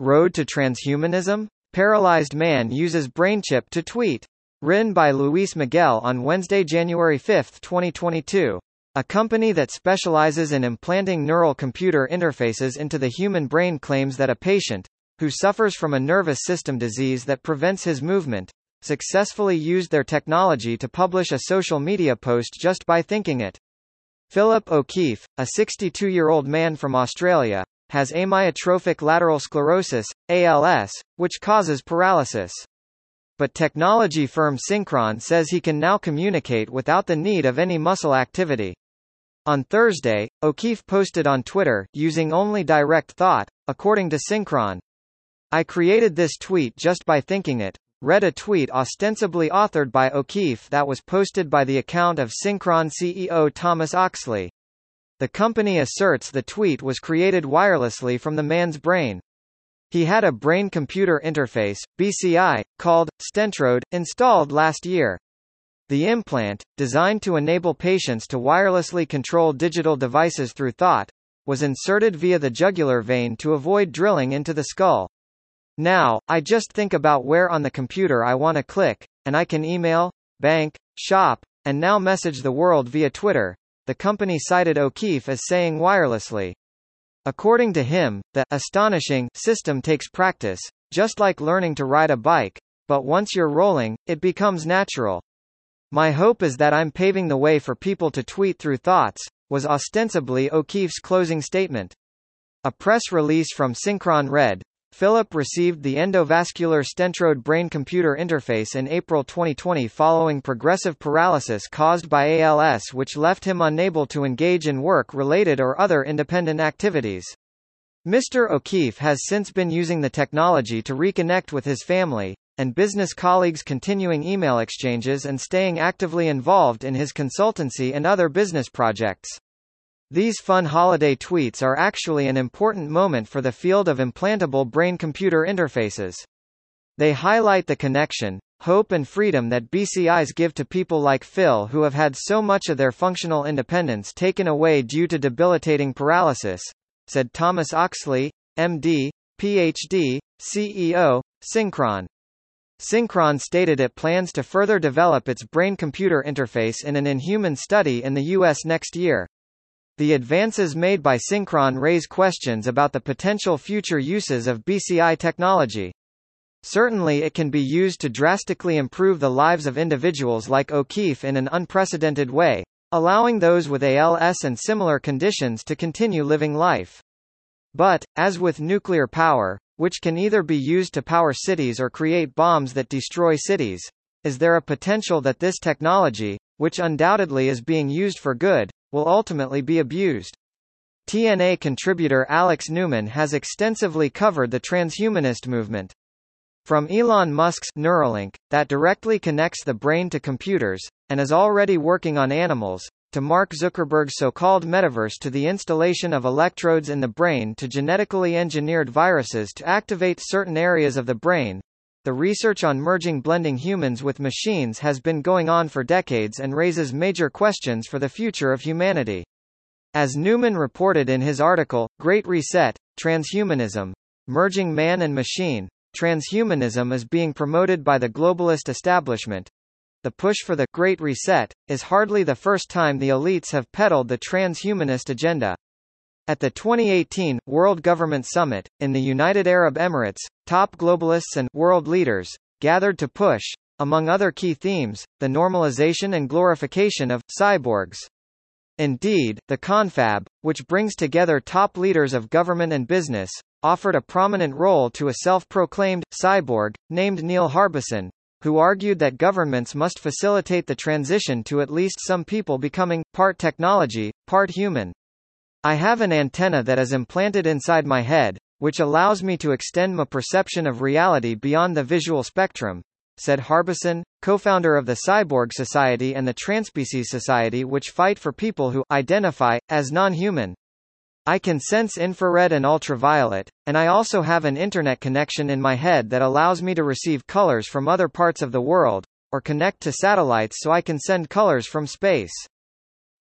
Road to Transhumanism? Paralyzed Man Uses Brain Chip to Tweet. Written by Luis Miguel on Wednesday, January 5, 2022. A company that specializes in implanting neural computer interfaces into the human brain claims that a patient, who suffers from a nervous system disease that prevents his movement, successfully used their technology to publish a social media post just by thinking it. Philip O'Keefe, a 62-year-old man from Australia, has amyotrophic lateral sclerosis, ALS, which causes paralysis. But technology firm Synchron says he can now communicate without the need of any muscle activity. On Thursday, O'Keefe posted on Twitter, using only direct thought, according to Synchron. I created this tweet just by thinking it, read a tweet ostensibly authored by O'Keefe that was posted by the account of Synchron CEO Thomas Oxley. The company asserts the tweet was created wirelessly from the man's brain. He had a brain-computer interface, BCI, called Stentrode, installed last year. The implant, designed to enable patients to wirelessly control digital devices through thought, was inserted via the jugular vein to avoid drilling into the skull. Now, I just think about where on the computer I want to click, and I can email, bank, shop, and now message the world via Twitter, the company cited O'Keefe as saying wirelessly. According to him, the astonishing system takes practice, just like learning to ride a bike, but once you're rolling, it becomes natural. My hope is that I'm paving the way for people to tweet through thoughts, was ostensibly O'Keefe's closing statement. A press release from Synchron read, Philip received the endovascular Stentrode brain-computer interface in April 2020 following progressive paralysis caused by ALS which left him unable to engage in work-related or other independent activities. Mr. O'Keefe has since been using the technology to reconnect with his family, and business colleagues continuing email exchanges and staying actively involved in his consultancy and other business projects. These fun holiday tweets are actually an important moment for the field of implantable brain-computer interfaces. They highlight the connection, hope and freedom that BCIs give to people like Phil who have had so much of their functional independence taken away due to debilitating paralysis, said Thomas Oxley, MD, PhD, CEO, Synchron. Synchron stated it plans to further develop its brain-computer interface in an inhuman study in the U.S. next year. The advances made by Synchron raise questions about the potential future uses of BCI technology. Certainly it can be used to drastically improve the lives of individuals like O'Keefe in an unprecedented way, allowing those with ALS and similar conditions to continue living life. But, as with nuclear power, which can either be used to power cities or create bombs that destroy cities, is there a potential that this technology, which undoubtedly is being used for good, will ultimately be abused. TNA contributor Alex Newman has extensively covered the transhumanist movement. From Elon Musk's Neuralink, that directly connects the brain to computers, and is already working on animals, to Mark Zuckerberg's so-called metaverse to the installation of electrodes in the brain to genetically engineered viruses to activate certain areas of the brain, the research on merging blending humans with machines has been going on for decades and raises major questions for the future of humanity. As Newman reported in his article, Great Reset, Transhumanism, Merging Man and Machine, transhumanism is being promoted by the globalist establishment. The push for the Great Reset is hardly the first time the elites have peddled the transhumanist agenda. At the 2018 World Government Summit, in the United Arab Emirates, top globalists and world leaders gathered to push, among other key themes, the normalization and glorification of cyborgs. Indeed, the confab, which brings together top leaders of government and business, offered a prominent role to a self-proclaimed cyborg, named Neil Harbisson, who argued that governments must facilitate the transition to at least some people becoming part technology, part human. I have an antenna that is implanted inside my head, which allows me to extend my perception of reality beyond the visual spectrum, said Harbisson, co-founder of the Cyborg Society and the Transpecies Society which fight for people who identify as non-human. I can sense infrared and ultraviolet, and I also have an internet connection in my head that allows me to receive colors from other parts of the world, or connect to satellites so I can send colors from space.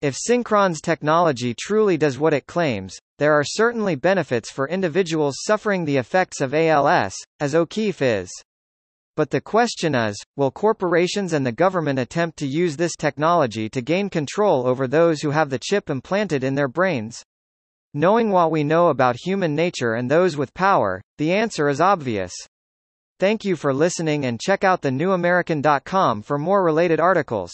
If Synchron's technology truly does what it claims, there are certainly benefits for individuals suffering the effects of ALS, as O'Keefe is. But the question is, will corporations and the government attempt to use this technology to gain control over those who have the chip implanted in their brains? Knowing what we know about human nature and those with power, the answer is obvious. Thank you for listening and check out thenewamerican.com for more related articles.